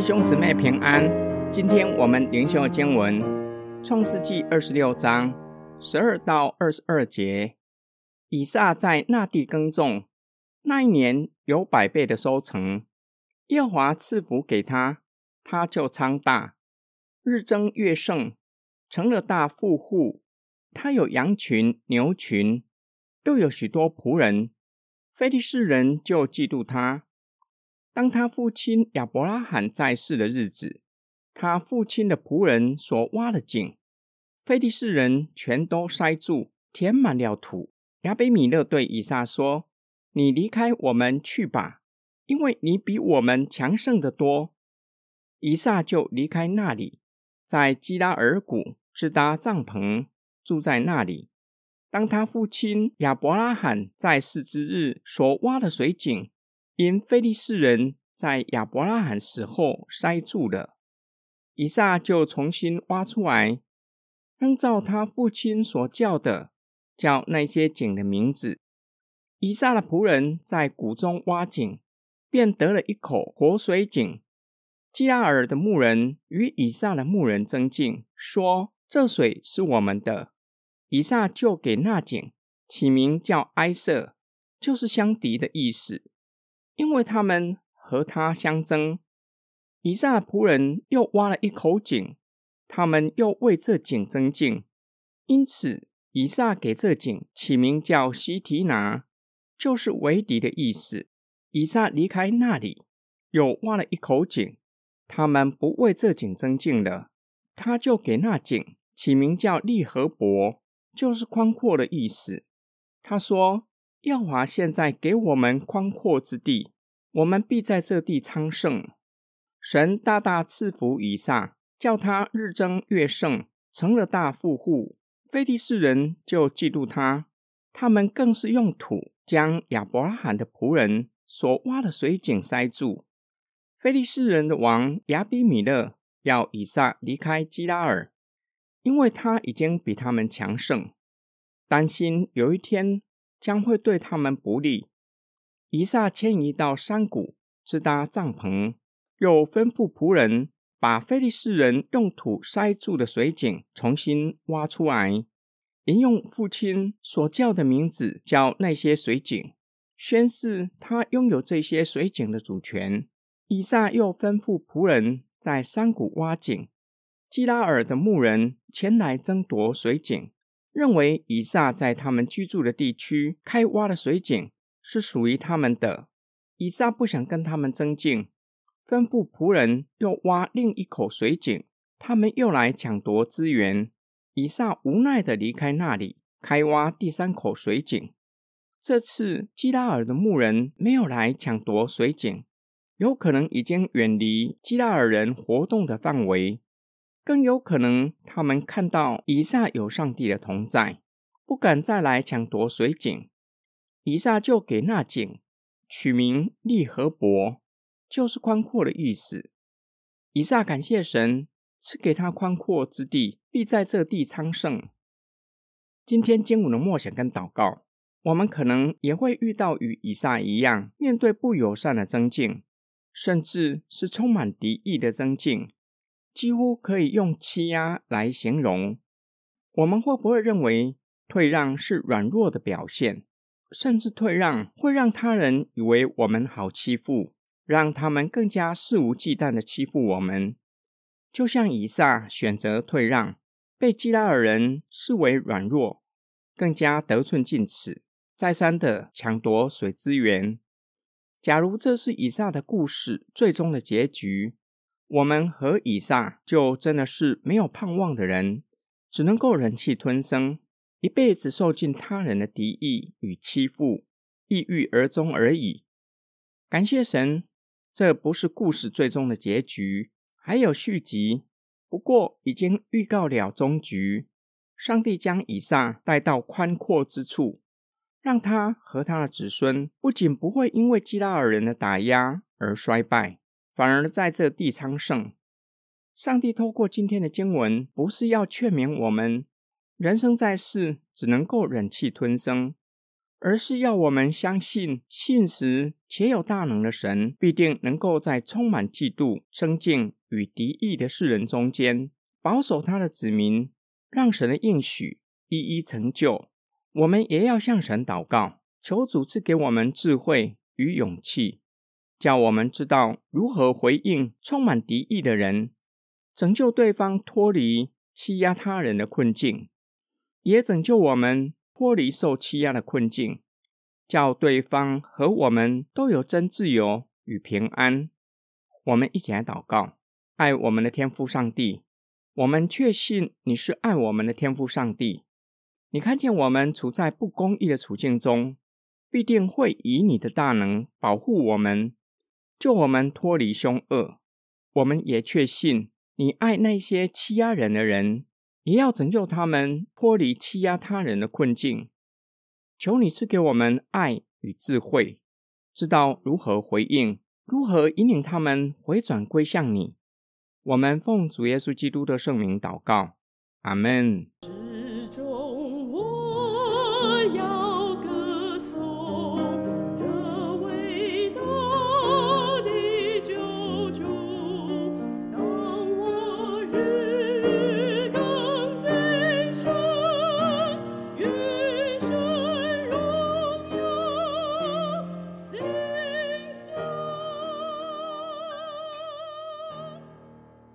弟兄姊妹平安，今天我们灵修经文《创世纪二十六章十二到二十二节。以撒在那地耕种，那一年有百倍的收成。耶和华赐福给他，他就昌大，日增月盛，成了大富户。他有羊群、牛群，又有许多仆人。非利士人就嫉妒他。当他父亲亚伯拉罕在世的日子，他父亲的仆人所挖的井，非利士人全都塞住，填满了土。亚比米勒对以撒说：“你离开我们去吧，因为你比我们强盛的多。”以撒就离开那里，在基拉尔谷支搭帐篷，住在那里。当他父亲亚伯拉罕在世之日所挖的水井，因非利士人在亚伯拉罕死后塞住了，以撒就重新挖出来，按照他父亲所叫的。叫那些井的名字。以撒的仆人在谷中挖井，便得了一口活水井。基拉尔的牧人与以撒的牧人争竞，说：“这水是我们的。”以撒就给那井起名叫埃瑟，就是相敌的意思，因为他们和他相争。以撒仆人又挖了一口井，他们又为这井增进，因此。以撒给这井起名叫西提拿，就是为敌的意思。以撒离开那里，又挖了一口井，他们不为这井增进了，他就给那井起名叫利和伯，就是宽阔的意思。他说：“耀华现在给我们宽阔之地，我们必在这地昌盛。”神大大赐福以撒，叫他日增月盛，成了大富户。非利士人就嫉妒他，他们更是用土将亚伯拉罕的仆人所挖的水井塞住。非利士人的王亚比米勒要以撒离开基拉尔，因为他已经比他们强盛，担心有一天将会对他们不利。以撒迁移到山谷，支搭帐篷，又吩咐仆人。把菲利士人用土塞住的水井重新挖出来，沿用父亲所叫的名字叫那些水井，宣誓他拥有这些水井的主权。以撒又吩咐仆人在山谷挖井，基拉尔的牧人前来争夺水井，认为以撒在他们居住的地区开挖的水井是属于他们的。以撒不想跟他们争竞。吩咐仆人又挖另一口水井，他们又来抢夺资源。以撒无奈的离开那里，开挖第三口水井。这次基拉尔的牧人没有来抢夺水井，有可能已经远离基拉尔人活动的范围，更有可能他们看到以撒有上帝的同在，不敢再来抢夺水井。以撒就给那井取名利和伯。就是宽阔的意思。以撒感谢神赐给他宽阔之地，必在这地昌盛。今天经文的默想跟祷告，我们可能也会遇到与以撒一样，面对不友善的增进，甚至是充满敌意的增进，几乎可以用欺压来形容。我们会不会认为退让是软弱的表现，甚至退让会让他人以为我们好欺负？让他们更加肆无忌惮的欺负我们，就像以撒选择退让，被基拉尔人视为软弱，更加得寸进尺，再三的抢夺水资源。假如这是以撒的故事最终的结局，我们和以撒就真的是没有盼望的人，只能够忍气吞声，一辈子受尽他人的敌意与欺负，抑郁而终而已。感谢神。这不是故事最终的结局，还有续集。不过已经预告了终局。上帝将以撒带到宽阔之处，让他和他的子孙不仅不会因为基拉尔人的打压而衰败，反而在这地昌盛。上帝透过今天的经文，不是要劝勉我们，人生在世只能够忍气吞声，而是要我们相信信实且有大能的神，必定能够在充满嫉妒、争竞与敌意的世人中间，保守他的子民，让神的应许一一成就。我们也要向神祷告，求主赐给我们智慧与勇气，叫我们知道如何回应充满敌意的人，拯救对方脱离欺压他人的困境，也拯救我们。脱离受欺压的困境，叫对方和我们都有真自由与平安。我们一起来祷告：爱我们的天父上帝，我们确信你是爱我们的天父上帝。你看见我们处在不公义的处境中，必定会以你的大能保护我们，救我们脱离凶恶。我们也确信你爱那些欺压人的人。也要拯救他们脱离欺压他人的困境。求你赐给我们爱与智慧，知道如何回应，如何引领他们回转归向你。我们奉主耶稣基督的圣名祷告，阿门。